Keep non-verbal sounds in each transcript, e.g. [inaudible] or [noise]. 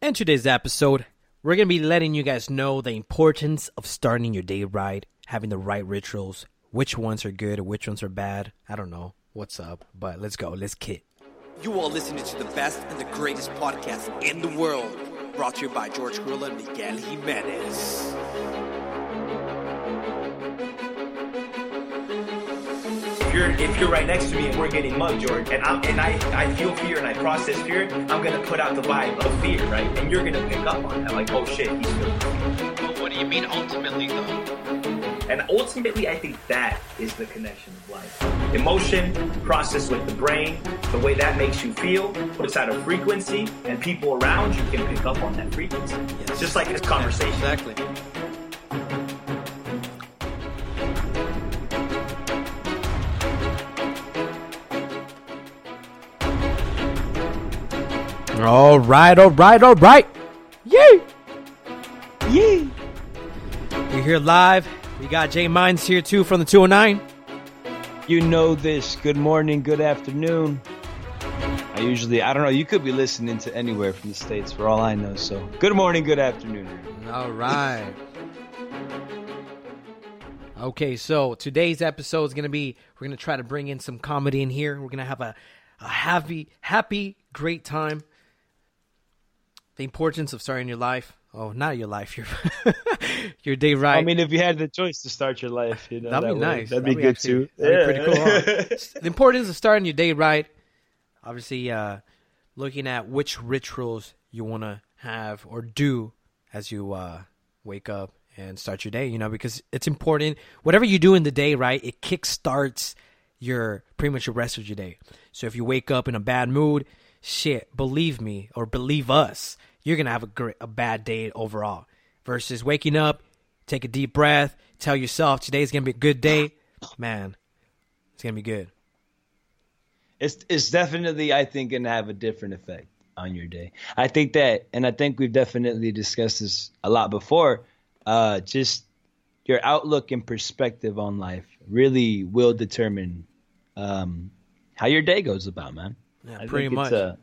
In today's episode, we're going to be letting you guys know the importance of starting your day right, having the right rituals, which ones are good, which ones are bad. I don't know what's up, but let's go. Let's kit. You are listening to the best and the greatest podcast in the world. Brought to you by George Carrillo and Miguel Jimenez. If you're if you're right next to me and we're getting mugged, George, and I'm and I, I feel fear and I process fear, I'm gonna put out the vibe of fear, right? And you're gonna pick up on that, like, oh shit, he's feeling fear. But what do you mean ultimately though? And ultimately, I think that is the connection of life. Emotion, process with the brain, the way that makes you feel, puts out a frequency, and people around you can pick up on that frequency. It's just like this conversation. Exactly. All right, all right, all right. Yay! Yay! We're here live. We got Jay Mines here too from the 209. You know this. Good morning, good afternoon. I usually, I don't know, you could be listening to anywhere from the States for all I know. So, good morning, good afternoon. All right. Okay, so today's episode is gonna be we're gonna try to bring in some comedy in here. We're gonna have a, a happy, happy, great time. The importance of starting your life. Oh, not your life, [laughs] your your day right. I mean, if you had the choice to start your life, you know, That'd be that would- nice. That'd, be good actually- too. That'd be pretty cool. huh? the importance of starting your day right. Obviously, uh, looking at which rituals you want to have or do as you uh, wake up and start your day. You know, because it's important. Whatever you do in the day, right, it kickstarts your pretty much the rest of your day. So if you wake up in a bad mood, shit, believe me or believe us, you're gonna have a great, a bad day overall. Versus waking up, take a deep breath, tell yourself today's gonna be a good day, man, it's gonna be good. it's it's definitely I think gonna have a different effect on your day. I think that, and I think we've definitely discussed this a lot before. Uh, just your outlook and perspective on life really will determine um, how your day goes about, man. Yeah, I pretty think much. It's a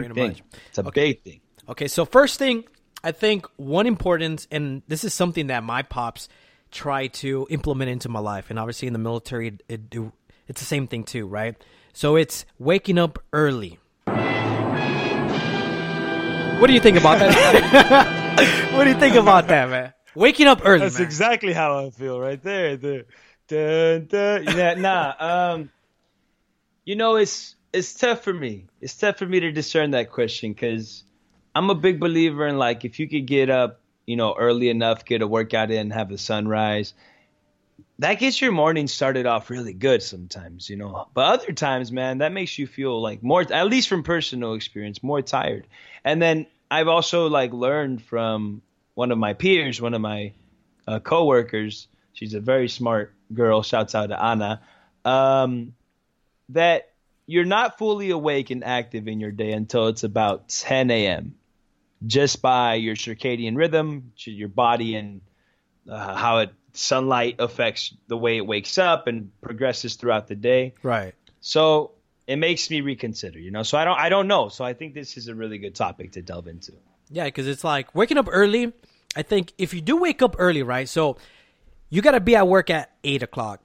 big Pretty thing. much. It's a Okay. big thing. Okay, so first thing, I think one importance, and this is something that my pops try to implement into my life, and obviously in the military, it, it it's the same thing too, right? So it's waking up early. What do you think about that? [laughs] what do you think about that, man? Waking up early, That's man. exactly how I feel right there. The, dun, dun. Yeah, nah. Um, you know, it's it's tough for me. It's tough for me to discern that question because I'm a big believer in like if you could get up, you know, early enough, get a workout in, have the sunrise. That gets your morning started off really good sometimes, you know. But other times, man, that makes you feel like more, at least from personal experience, more tired. And then I've also like learned from one of my peers, one of my uh, coworkers. She's a very smart girl. Shouts out to Anna. Um, that you're not fully awake and active in your day until it's about 10 a.m. Just by your circadian rhythm, your body, and uh, how it sunlight affects the way it wakes up and progresses throughout the day. right. So it makes me reconsider, you know. So I don't, I don't know. So I think this is a really good topic to delve into. Yeah, because it's like waking up early. I think if you do wake up early, right? So you got to be at work at eight o'clock.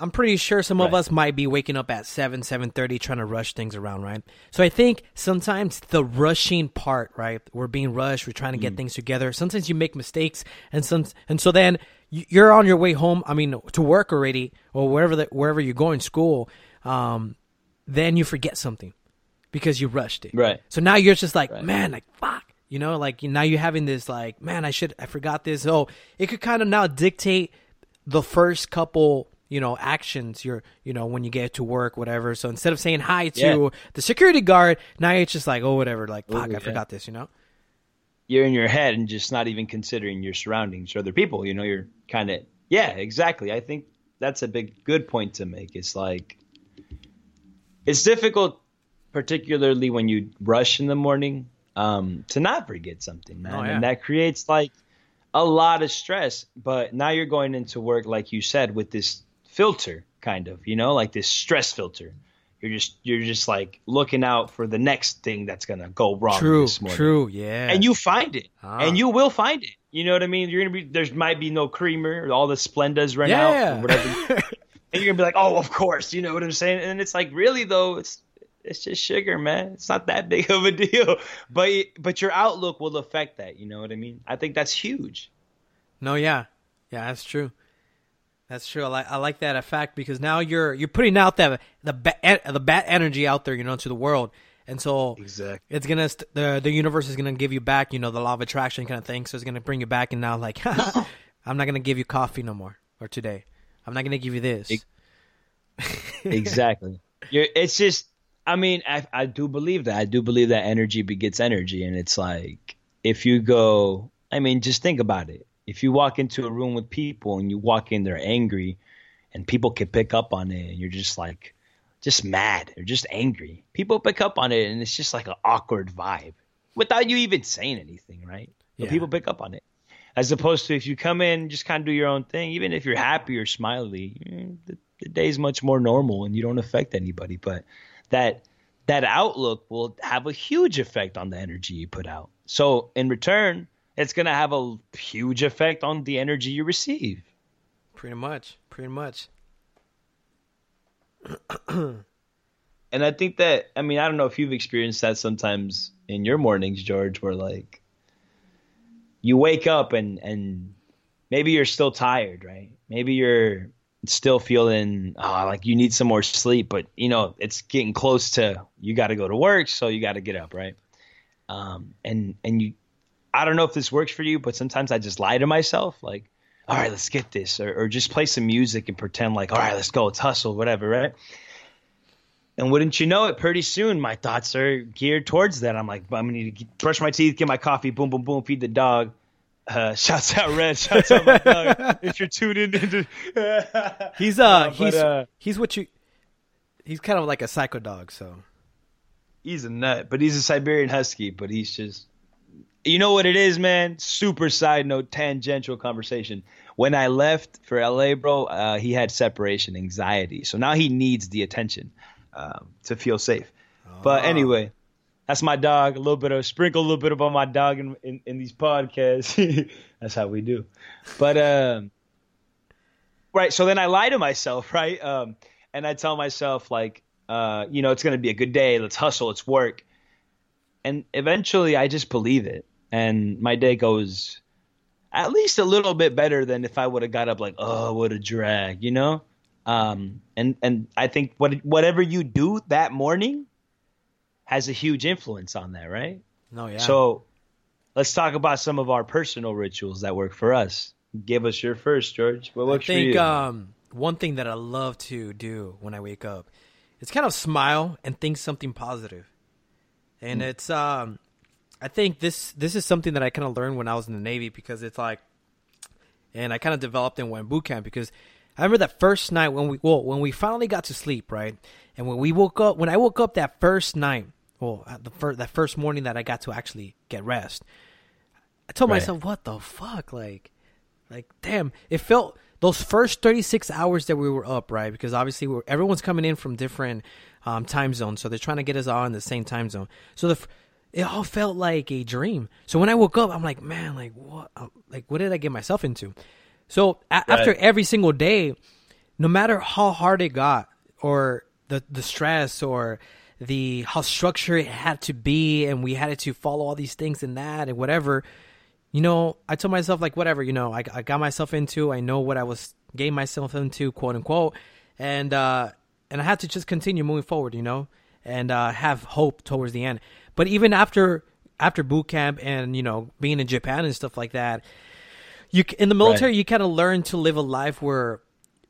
I'm pretty sure some of us might be waking up at seven, seven thirty, trying to rush things around, right? So I think sometimes the rushing part, right? We're being rushed. We're trying to get things together. Sometimes you make mistakes, and some, and so then you- you're on your way home. I mean, to work already, or wherever the, wherever you're going, school. Um, then you forget something because you rushed it. Right. So now you're just like, Right. man, like fuck. You know, like now you're having this like, man, I should I forgot this. Oh, it could kind of now dictate the first couple, you know, actions you're, you know, when you get to work, whatever. So instead of saying hi to Yeah. the security guard, now it's just like, oh, whatever, like fuck, Ooh, I yeah. forgot this, you know? you're in your head and just not even considering your surroundings or other people. You know, you're kind of yeah, exactly. I think that's a big good point to make. It's like it's difficult, particularly when you rush in the morning, um, to not forget something, man, Oh, yeah. and that creates like a lot of stress. But now you're going into work, like you said, with this filter, kind of, you know, like this stress filter. You're just you're just like looking out for the next thing that's gonna go wrong. True, this morning. true, yeah. And you find it, Ah. and you will find it. You know what I mean? You're gonna be there's might be no creamer, all the Splendas run out, yeah, or whatever. [laughs] and you're gonna be like, oh, of course, you know what I'm saying? And it's like, really though, it's it's just sugar, man. It's not that big of a deal. [laughs] But but your outlook will affect that. You know what I mean? I think that's huge. no, yeah, yeah, that's true. That's true. I like I like that effect because now you're you're putting out that the ba- the bad energy out there, you know, to the world, and so Exactly. it's gonna st- the the universe is gonna give you back, you know, the law of attraction kind of thing. So it's gonna bring you back, and now like, [laughs] I'm not gonna give you coffee no more or today. I'm not gonna give you this. Ex- [laughs] exactly. You're, it's just, I mean, I, I do believe that. I do believe that energy begets energy. And it's like, if you go, I mean, just think about it. If you walk into a room with people and you walk in there angry and people can pick up on it and you're just like, just mad or just angry, people pick up on it and it's just like an awkward vibe without you even saying anything, right? But Yeah. people pick up on it. As opposed to if you come in, just kind of do your own thing, even if you're happy or smiley, eh, the, the day's much more normal and you don't affect anybody. But that that outlook will have a huge effect on the energy you put out. So in return, it's gonna have a huge effect on the energy you receive. Pretty much, pretty much. [clears throat] And I think that I mean I don't know if you've experienced that sometimes in your mornings, George, where like you wake up and and maybe you're still tired, right? Maybe you're still feeling oh, like you need some more sleep, but you know it's getting close to you got to go to work, so you got to get up, right? Um, and and you, I don't know if this works for you, but sometimes I just lie to myself, like, all right, let's get this, or, or just play some music and pretend like, all right, let's go, let's hustle, whatever, right? And wouldn't you know it, pretty soon my thoughts are geared towards that. I'm like, I'm gonna need to brush my teeth, get my coffee, boom, boom, boom, feed the dog. Uh, [laughs] shouts out Red, shouts out my dog. [laughs] If you're tuned in, into [laughs] He's uh, Uh, he's uh, he's what you. He's kind of like a psycho dog, so he's a nut, but he's a Siberian Husky. But he's just, you know what it is, man. Super side note, tangential conversation. When I left for LA, bro, uh, he had separation anxiety, so now he needs the attention um, to feel safe. But anyway, that's my dog. A little bit of sprinkle a little bit about my dog in in, in these podcasts. [laughs] that's how we do. But um, right. So then I lie to myself, [laughs] right? Um, and I tell myself like, uh, you know, it's gonna be a good day. Let's hustle. Let's work. And eventually, I just believe it, and my day goes at least a little bit better than if I would have got up like, oh, what a drag, you know. Um, and and I think what whatever you do that morning has a huge influence on that, right? no, yeah. So let's talk about some of our personal rituals that work for us. Give us your first, George. What I works for think you? um, one thing that I love to do when I wake up is kind of smile and think something positive. Mm. And it's um, I think this this is something that I kind of learned when I was in the Navy because it's like, and I kind of developed in when boot camp because I remember that first night when we well when we finally got to sleep right, and when we woke up when I woke up that first night, well uh, the first that first morning that I got to actually get rest, I told Right. myself, what the fuck, like like damn it felt those first 36 hours that we were up right? Because obviously we're, everyone's coming in from different um, time zones so they're trying to get us all in the same time zone. So the it all felt like a dream. So when i woke up i'm like man like what uh, like what did i get myself into? So a- after every single day no matter how hard it got or the the stress or the how structured it had to be and we had to follow all these things and that and whatever you know, I told myself like whatever, you know, I, I got myself into, I know what I was getting myself into, quote unquote, and uh, and I had to just continue moving forward, you know, and uh, have hope towards the end. But even after after boot camp and you know being in Japan and stuff like that, you in the military you kind of learn to live a life where,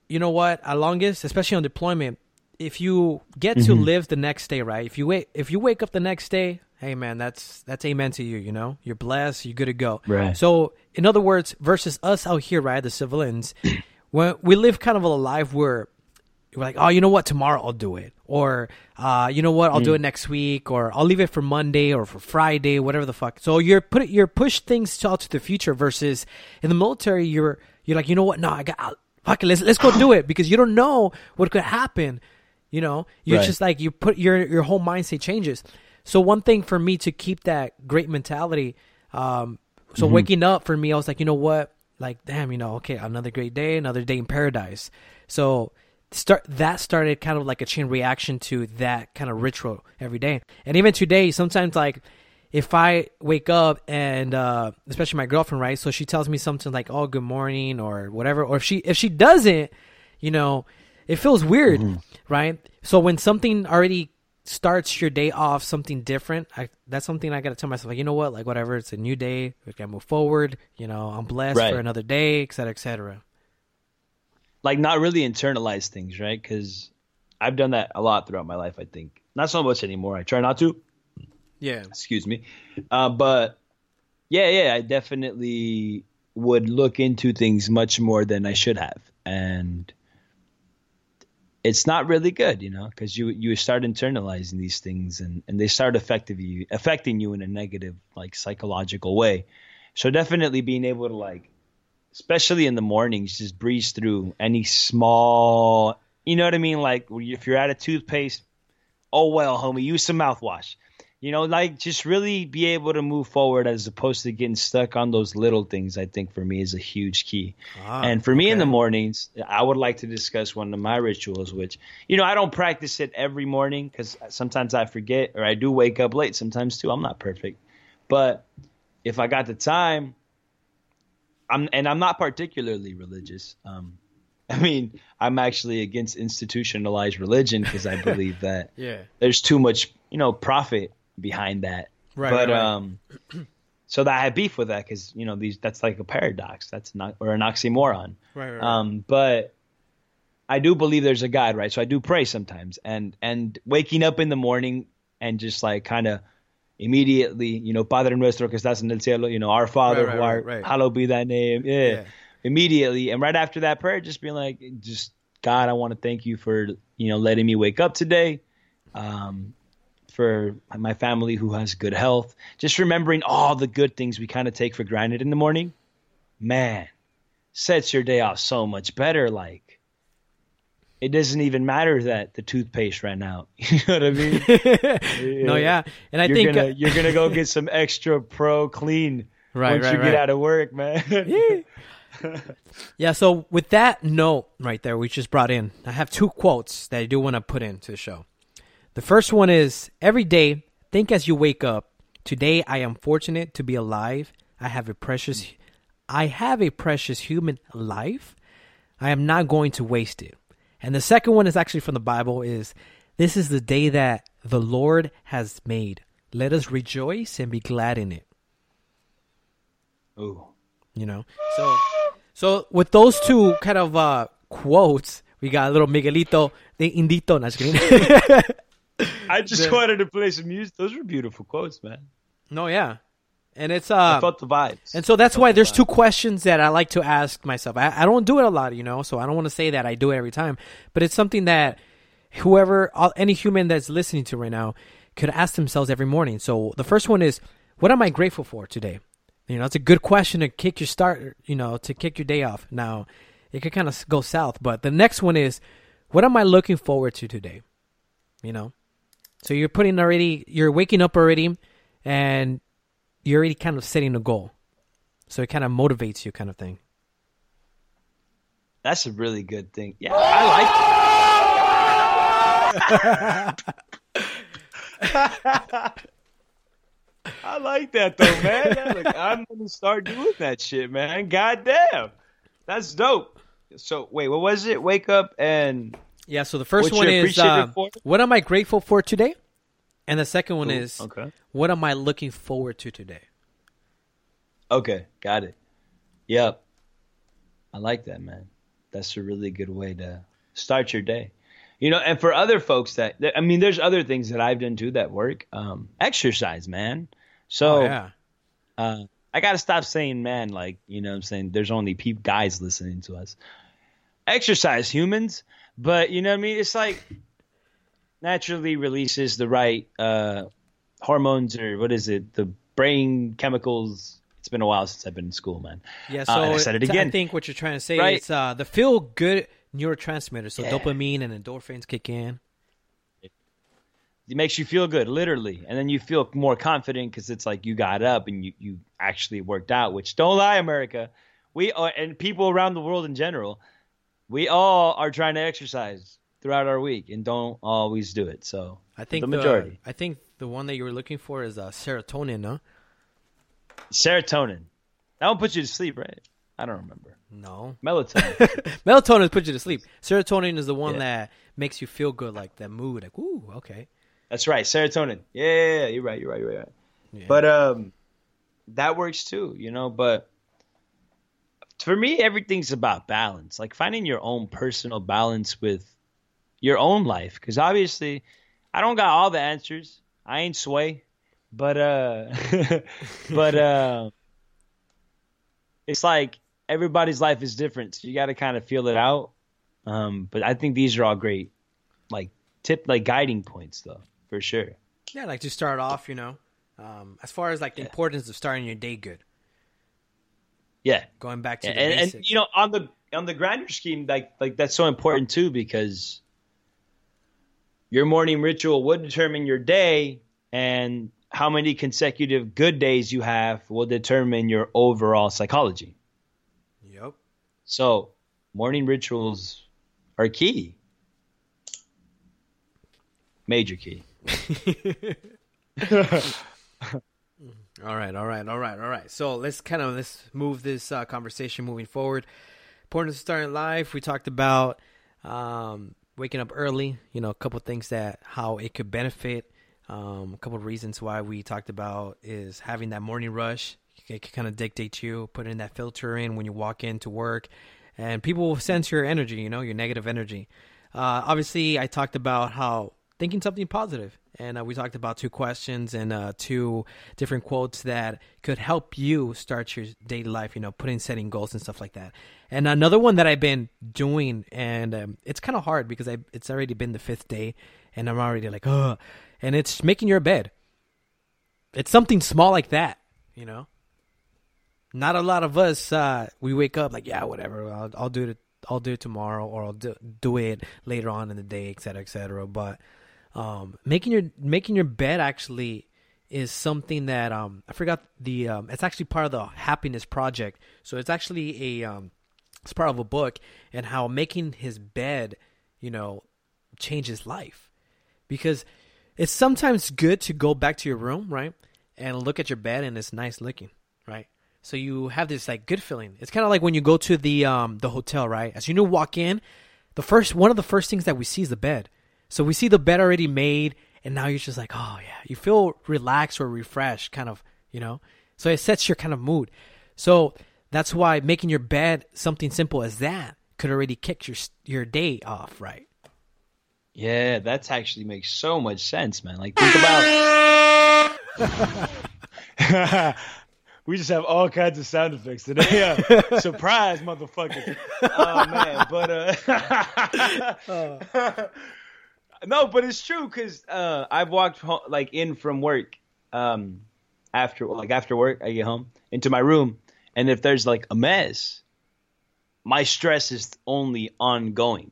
you know what, at longest, especially on deployment, if you get to mm-hmm. live the next day, right? If you wait, if you wake up the next day, hey man, that's that's amen to you. You know, you're blessed. You're good to go. Right. So, in other words, versus us out here, right, the civilians, [clears throat] when we live kind of a life where we're like, oh, you know what, tomorrow I'll do it, or uh, you know what, I'll do it next week, or I'll leave it for Monday or for Friday, whatever the fuck. So you're put you're push things out to the future. Versus in the military, you're you're like, you know what, no, I got. Fuck it, let's let's go do it because you don't know what could happen You know, you're Right. just like you put your your whole mindset changes. So one thing for me to keep that great mentality, um, so Mm-hmm. waking up for me, I was like, you know what, like damn, you know, okay, another great day, another day in paradise. So start that started kind of like a chain reaction to that kind of ritual every day, and even today, sometimes like if I wake up and uh, especially my girlfriend, right? So she tells me something like, "Oh, good morning" or whatever, or if she if she doesn't, you know, it feels weird, right? So when something already starts your day off something different, I, that's something I got to tell myself, like, you know what, like whatever, it's a new day, we got to move forward. You know, I'm blessed Right. for another day, et cetera, et cetera. Like not really internalize things, right? Because I've done that a lot throughout my life. I think not so much anymore. I try not to. Yeah, Excuse me, uh, but yeah, yeah, I definitely would look into things much more than I should have, and it's not really good, you know, because you you start internalizing these things and and they start affecting you affecting you in a negative like psychological way. So definitely being able to like especially in the mornings, just breeze through any small, you know what I mean? Like if you're out of toothpaste, oh well, homie, use some mouthwash. You know, like just really be able to move forward as opposed to getting stuck on those little things. I think for me is a huge key. Ah, and for me in the mornings, I would like to discuss one of my rituals, which you know I don't practice it every morning because sometimes I forget or I do wake up late. Sometimes too, I'm not perfect, but if I got the time, I'm and I'm not particularly religious. Um, I mean, I'm actually against institutionalized religion because I believe [laughs] that yeah, there's too much, you know, profit behind that. Right, But right, um, [clears throat] so that I have beef with that because you know these that's like a paradox. That's not or an oxymoron. right, right. Um, but I do believe there's a God, right? So I do pray sometimes, and and waking up in the morning and just like kind of immediately, you know, Padre nuestro que estás en el cielo, you know, our Father, Right, who art, right, right. hallowed be thy name. Yeah. Yeah. immediately, and right after that prayer, just being like, just God, I want to thank you for you know letting me wake up today. Um, for my family who has good health, just remembering all the good things we kind of take for granted in the morning, man, sets your day off so much better. Like, it doesn't even matter that the toothpaste ran out. [laughs] You know what I mean? [laughs] no, yeah, and I you're think gonna uh, you're gonna go [laughs] get some extra pro clean Right, once right, you right. get out of work, man. Yeah, so with that note right there, we just brought in, I have two quotes that I do want to put into the show. The first one is Every day, think as you wake up, today I am fortunate to be alive. I have a precious I have a precious human life. I am not going to waste it. And the second one is actually from the Bible is this is the day that the Lord has made. Let us rejoice and be glad in it. Ooh. you know so so with those two kind of uh quotes we got a little miguelito de indito no, just. [laughs] I just wanted to play some music. Those were beautiful quotes, man. no yeah and it's I uh felt the vibes. and so that's why there's two questions that i like to ask myself. I, I don't do it a lot you know so i don't want to say that i do it every time but it's something that whoever all- any human that's listening to right now could ask themselves every morning. So the first one is what am i grateful for today? You know it's a good question to kick your start you know to kick your day off. Now it could kind of go south but the next one is what am i looking forward to today? You know? So you're putting already you're waking up already and you're already kind of setting a goal so it kind of motivates you kind of thing That's a really good thing. Yeah, I like it. I like that though, man. Yeah, like, I'm gonna start doing that shit, man. God damn, that's dope. So wait, what was it? Wake up and yeah so the first one is uh, what am i grateful for today and the second one Ooh, is okay. what am i looking forward to today Okay, got it. Yep. I like that, man. That's a really good way to start your day. You know, and for other folks that I mean, there's other things that I've done too that work. Um, exercise, man. So oh yeah uh, I got to stop saying man. Like you know, what I'm saying there's only peep guys listening to us. Exercise, humans, but you know what I mean. It's like naturally releases the right uh, hormones or what is it? The brain chemicals. It's been a while since I've been in school, man. Yeah, Uh, so and I said it again. I think what you're trying to say Right. is uh, the feel good neurotransmitters, so Yeah. dopamine and endorphins kick in. it makes you feel good, literally, and then you feel more confident because it's like you got up and you you actually worked out. Which don't lie, America, we are, and people around the world in general, we all are trying to exercise throughout our week and don't always do it. So I think the majority, I think the one that you were looking for is uh, serotonin, no? serotonin, that one puts you to sleep, right? I don't remember. No. Melatonin. [laughs] Melatonin puts you to sleep. Serotonin is the one Yeah. that makes you feel good, like that mood. Like, ooh, okay. That's right, serotonin. Yeah, yeah, yeah, you're right, you're right, you're right. Yeah. But um, that works too, you know. But for me, everything's about balance, like finding your own personal balance with your own life. Because obviously, I don't got all the answers. I ain't sway, but uh, [laughs] but uh, [laughs] it's like everybody's life is different, so you got to kind of feel it out. Um, but I think these are all great, like tip, like guiding points, though, for sure. yeah, like to start off, you know, um, as far as like the importance of starting your day good, Yeah, going back to and, the and, basics. you know on the on the grander scheme like like that's so important too because your morning ritual would determine your day and how many consecutive good days you have will determine your overall psychology yep. so morning rituals are key major key [laughs] [laughs] All right, all right, all right, all right. So let's kind of let's move this uh, conversation moving forward. Importance of starting life. We talked about um, waking up early. You know, a couple things that how it could benefit. Um, a couple of reasons why we talked about is having that morning rush. It can kind of dictate you. Putting that filter in when you walk into work, and people will sense your energy. You know, your negative energy. Uh, obviously, I talked about how thinking something positive, and uh, we talked about two questions and uh, two different quotes that could help you start your daily life. You know, putting setting goals and stuff like that. And another one that I've been doing, and um, it's kind of hard because I it's already been the fifth day, and I'm already like, oh, and it's making your bed. It's something small like that, you know. Not a lot of us. Uh, we wake up like, yeah, whatever. I'll, I'll do it. I'll do it tomorrow, or I'll do, do it later on in the day, et cetera, et cetera. But um, making your making your bed actually is something that um, I forgot the. Um, it's actually part of the happiness project. So it's actually a um, it's part of a book and how making his bed, you know, changes life because it's sometimes good to go back to your room, right, and look at your bed and it's nice looking, right. So you have this like good feeling. It's kind of like when you go to the um the hotel, right? As you know, walk in, the first one of the first things that we see is the bed. So we see the bed already made, and now you're just like, oh yeah, you feel relaxed or refreshed, kind of, you know. So it sets your kind of mood. So that's why making your bed something simple as that could already kick your your day off, right? Yeah, that's actually makes so much sense, man. Like think about [laughs] We just have all kinds of sound effects today. Yeah. [laughs] Surprise, motherfucker. Oh man, but uh [laughs] No, but it's true cuz uh I've walked ho- like in from work um after like after work I get home into my room and if there's like a mess my stress is only ongoing.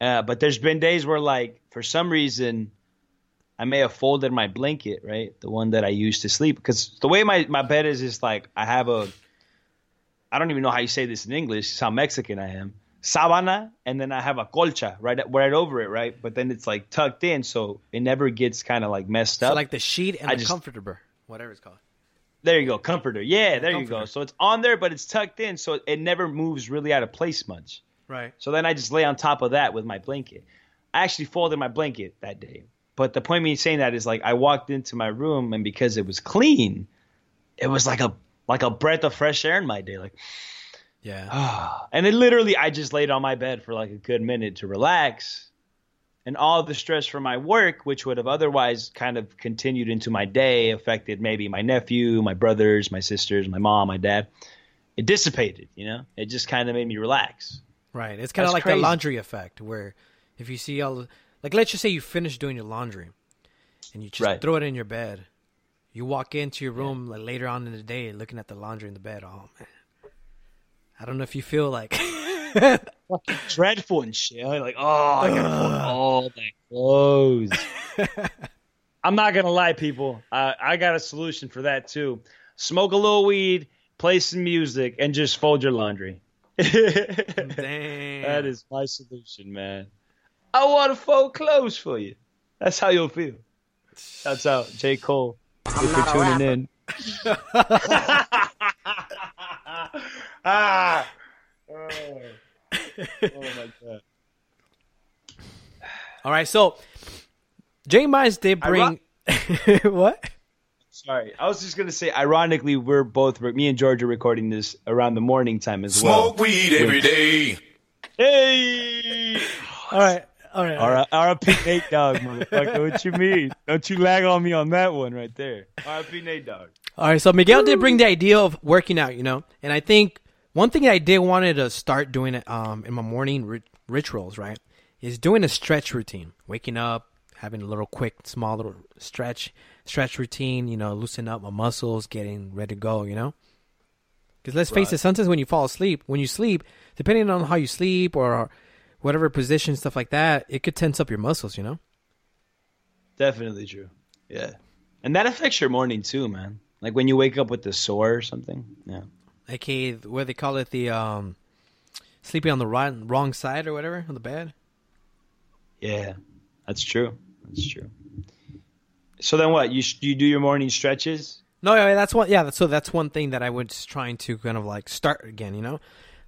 Uh, but there's been days where, like, for some reason, I may have folded my blanket, right, the one that I used to sleep, because the way my my bed is is like I have a, I don't even know how you say this in English. It's how Mexican I am. Sabana, and then I have a colcha right right over it, right. But then it's like tucked in, so it never gets kind of like messed So up. like the sheet and I the just- comforter, whatever it's called. There you go, comforter. Yeah, there you go. So it's on there, but it's tucked in, so it never moves really out of place much. Right. So then I just lay on top of that with my blanket. I actually folded my blanket that day. But the point of me saying that is like I walked into my room and because it was clean, it was like a like a breath of fresh air in my day. Like Yeah. [sighs] and then literally I just laid on my bed for like a good minute to relax. And all the stress from my work, which would have otherwise kind of continued into my day, affected maybe my nephew, my brothers, my sisters, my mom, my dad. It dissipated, you know? It just kind of made me relax. Right. It's kind of like crazy. the laundry effect, where if you see all, the, like, let's just say you finish doing your laundry, and you just Right. throw it in your bed. You walk into your room like later on in the day, looking at the laundry in the bed. Oh man, I don't know if you feel like. [laughs] Fucking dreadful and shit. Like, oh, I gotta fold all my clothes. [laughs] I'm not gonna lie, people. Uh, I got a solution for that too. Smoke a little weed, play some music, and just fold your laundry. [laughs] Damn. That is my solution, man. I want to fold clothes for you. That's how you'll feel. That's out, J. Cole. if you're tuning in. Ah. Oh. oh my god. [sighs] All right, so J Mines did bring [laughs] what? Sorry, I was just gonna say. Ironically, we're both me and George are recording this around the morning time as well. Smoke weed every day. Hey, All right, all right. all right. R.I.P. Nate Dogg, motherfucker. What you mean? Don't you lag on me on that one right there? R.I.P. Nate Dogg. All right, so Miguel did bring the idea of working out, you know, and I think one thing I did wanted to start doing um in my morning ri- rituals, right, is doing a stretch routine. Waking up, having a little quick, small little stretch, stretch routine. You know, loosen up my muscles, getting ready to go. You know, because let's face it, sometimes when you fall asleep, when you sleep, depending on how you sleep or whatever position, stuff like that, it could tense up your muscles. You know. Definitely true. Yeah, and that affects your morning too, man. Like when you wake up with the sore or something. Yeah. Aka what they call it the um sleeping on the wrong wrong side or whatever on the bed. Yeah, that's true. That's true. So then, what you you do your morning stretches? No, yeah, that's one. Yeah, that's, so that's one thing that I was trying to kind of like start again. You know,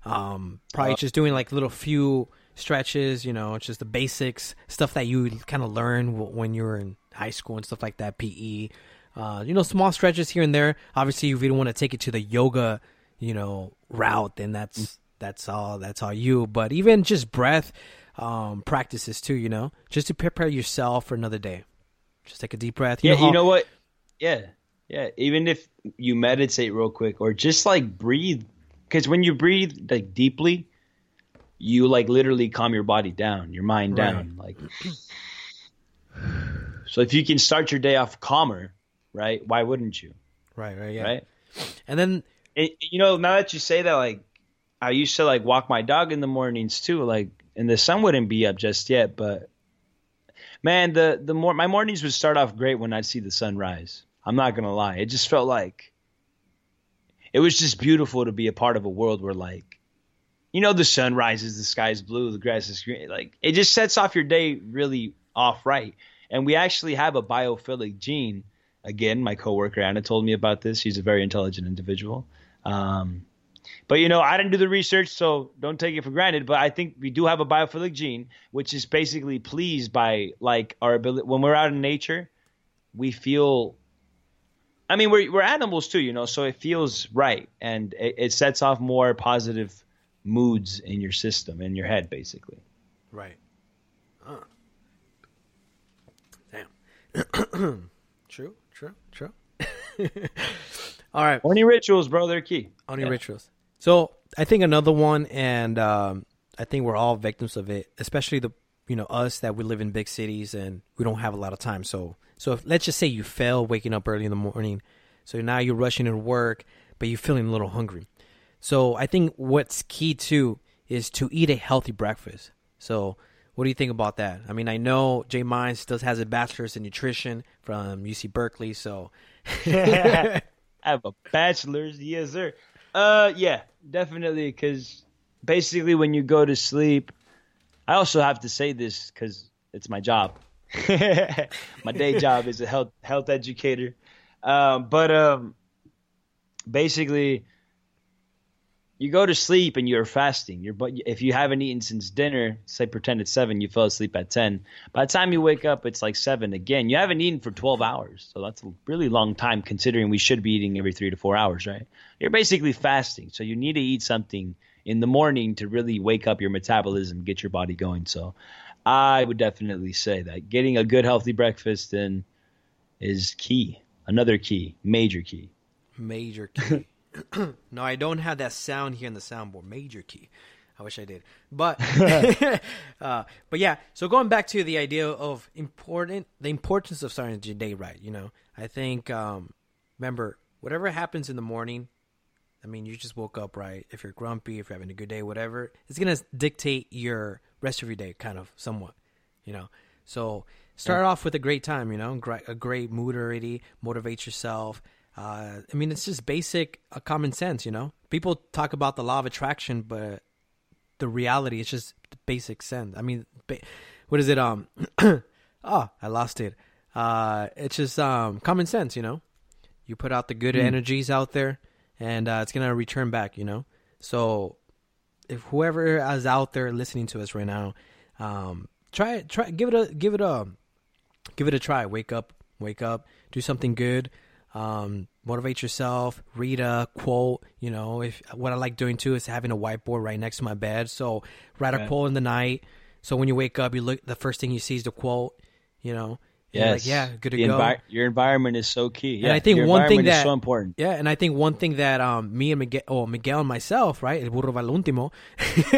um, probably Uh, just doing like little few stretches. You know, just the basics stuff that you kind of learn w- when you were in high school and stuff like that. PE, uh, you know, small stretches here and there. Obviously, if you don't want to take it to the yoga, you know, route, and that's that's all. That's all you. But even just breath um, practices too. You know, just to prepare yourself for another day. Just take a deep breath. You yeah, know how- you know what? Yeah, yeah. Even if you meditate real quick or just like breathe, because when you breathe like deeply, you like literally calm your body down, your mind Right. down. Like, so if you can start your day off calmer, right? Why wouldn't you? Right, right, yeah. Right? And then And, you know, now that you say that, like, I used to like walk my dog in the mornings too, like, and the sun wouldn't be up just yet, but man, the the more my mornings would start off great when I'd see the sun rise. I'm not gonna lie, it just felt like it was just beautiful to be a part of a world where like, you know, the sun rises, the sky's blue, the grass is green, like it just sets off your day really off right. And we actually have a biophilic gene. Again, my coworker Anna told me about this. She's a very intelligent individual. Um, but you know, I didn't do the research, so don't take it for granted. But I think we do have a biophilic gene, which is basically pleased by like our ability when we're out in nature, we feel. I mean, we're we're animals too, you know, so it feels right, and it, it sets off more positive moods in your system, in your head, basically. Right. Huh. Damn. [clears throat] true, true, true. [laughs] All right. Morning rituals, bro, they're key. On your rituals. So I think another one, and um, I think we're all victims of it, especially the you know us that we live in big cities and we don't have a lot of time. So so if, let's just say you fail waking up early in the morning, so now you're rushing to work, but you're feeling a little hungry. So I think what's key too is to eat a healthy breakfast. So what do you think about that? I mean, I know Jay Mines still has a bachelor's in nutrition from UC Berkeley, so [laughs] [laughs] I have a bachelor's, yes, sir. Uh, yeah, definitely. Because basically, when you go to sleep, I also have to say this because it's my job. [laughs] my day job is a health health educator. Um, but um, basically, you go to sleep and you're fasting. You're but if you haven't eaten since dinner, say pretend it's seven, you fell asleep at ten. By the time you wake up, it's like seven again. You haven't eaten for twelve hours, so that's a really long time considering we should be eating every three to four hours, right? You're basically fasting, so you need to eat something in the morning to really wake up your metabolism, get your body going. So, I would definitely say that getting a good healthy breakfast then is key. Another key, major key. Major key. [clears throat] no, I don't have that sound here in the soundboard. Major key. I wish I did. But [laughs] [laughs] uh, but yeah, so going back to the idea of important the importance of starting your day right, you know. I think um remember, whatever happens in the morning, I mean, you just woke up right. If you're grumpy, if you're having a good day, whatever, it's going to dictate your rest of your day kind of somewhat, you know. So start off with a great time. You know, a great mood already. Motivate yourself. Uh, I mean, it's just basic uh, common sense. You know, people talk about the law of attraction, but the reality is just basic sense. I mean, ba- what is it? Um, oh, [clears throat] I lost it. Uh, it's just um common sense. You know, you put out the good energies out there, and uh, it's gonna return back. You know, so if whoever is out there listening to us right now, um, try it. Try give it a give it a give it a try. Wake up, wake up, do something good. Um, motivate yourself. Read a quote. You know, if what I like doing too is having a whiteboard right next to my bed. So write a quote in the night. So when you wake up, you look. The first thing you see is the quote. You know. Yes. Like, yeah. Good to The go. envi- your environment is so key. Yeah, I think your one thing that- so important. Yeah, and I think one thing that um me and Miguel, oh Miguel and myself, right, el burro va último. [laughs]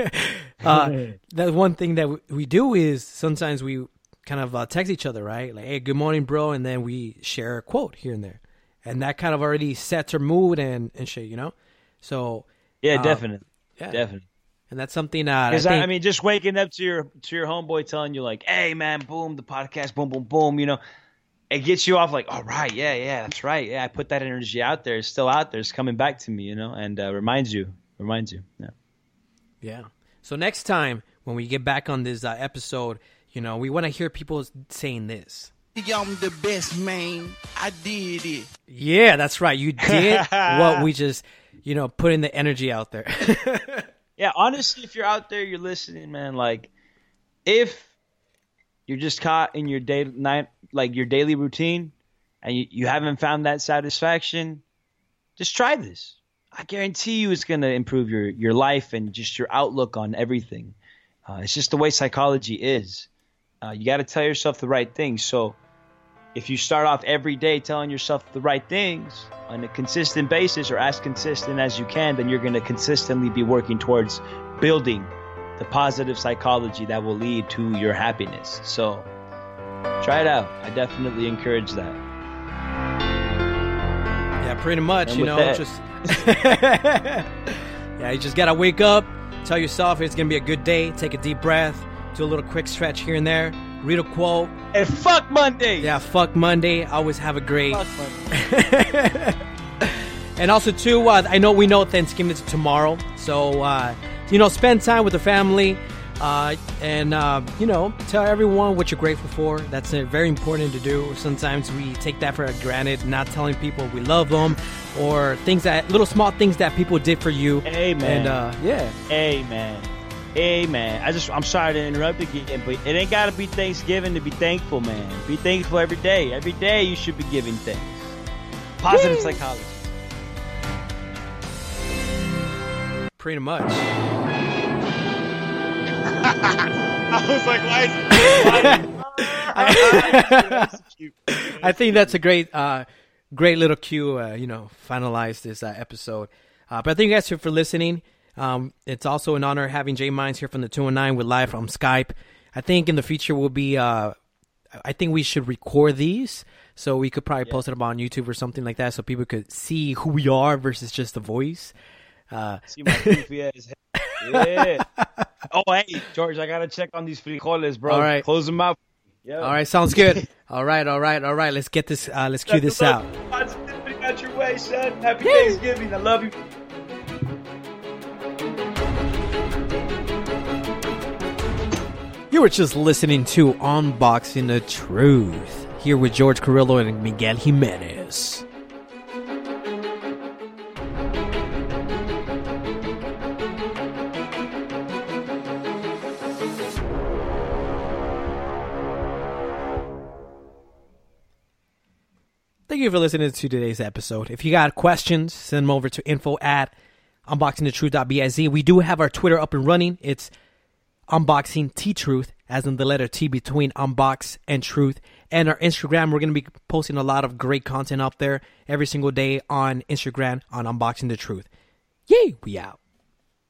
uh, [laughs] that one thing that we- we do is sometimes we kind of uh, text each other, right? Like, hey, good morning, bro, and then we share a quote here and there, and that kind of already sets our mood and and shit, you know. So Yeah, uh, definitely, yeah, definitely. and that's something that I, think, I mean, just waking up to your to your homeboy telling you like, "Hey, man, boom, the podcast, boom, boom, boom," you know, it gets you off like, "All right, yeah, yeah, that's right, yeah." I put that energy out there. It's still out there. It's coming back to me, you know, and uh, reminds you, reminds you. Yeah. Yeah. So next time when we get back on this uh, episode, you know, we want to hear people saying this. I'm the best, man. I did it. Yeah, that's right. You did [laughs] what we just, you know, putting the energy out there. [laughs] Yeah, honestly, if you're out there, you're listening, man. Like, if you're just caught in your day night, like your daily routine, and you, you haven't found that satisfaction, just try this. I guarantee you, it's gonna improve your your life and just your outlook on everything. Uh, it's just the way psychology is. Uh, you got to tell yourself the right things. So, if you start off every day telling yourself the right things on a consistent basis or as consistent as you can, then you're going to consistently be working towards building the positive psychology that will lead to your happiness. So try it out. I definitely encourage that. yeah, pretty much, And you know, that- just [laughs] Yeah, you just got to wake up, tell yourself it's going to be a good day, take a deep breath, do a little quick stretch here and there, read a quote. And fuck Monday. Yeah, fuck Monday. Always have a great. [laughs] And also too, uh, I know we know Thanksgiving is tomorrow, so uh, you know, spend time with the family, uh, and uh, you know, tell everyone what you're grateful for. That's uh, very important to do. Sometimes we take that for granted, not telling people we love them, or things that little small things that people did for you. Amen. And uh, yeah, Amen. Amen. I just I'm sorry to interrupt again, but it ain't gotta be Thanksgiving to be thankful, man. Be thankful every day. Every day you should be giving thanks. Positive psychology. pretty much. [laughs] I was like, why is I think that's a great, uh, great little cue. Uh, you know, finalize this uh, episode. Uh, but thank you guys for, for listening. Um, it's also an honor having Jay Mines here from the 209 with live from Skype. I think in the future we'll be. Uh, I think we should record these so we could probably post it up on YouTube or something like that, so people could see who we are versus just the voice. Uh, See my goofy ass head. Yeah. [laughs] Oh, hey, George, I gotta check on these frijoles, bro. All right. Close them out. Yeah. all right, sounds good. all right, all right, all right. Let's get this. Uh, let's cue this out. Got your way, son. Happy Thanksgiving. I love you. You were just listening to Unboxing the Truth here with George Carrillo and Miguel Jimenez. Thank you for listening to today's episode. If you got questions, send them over to info at unboxingthetruth.biz. We do have our Twitter up and running. It's unboxing T Truth, as in the letter T between unbox and truth. And our Instagram, we're going to be posting a lot of great content up there every single day on Instagram on Unboxing the Truth. Yay, we out.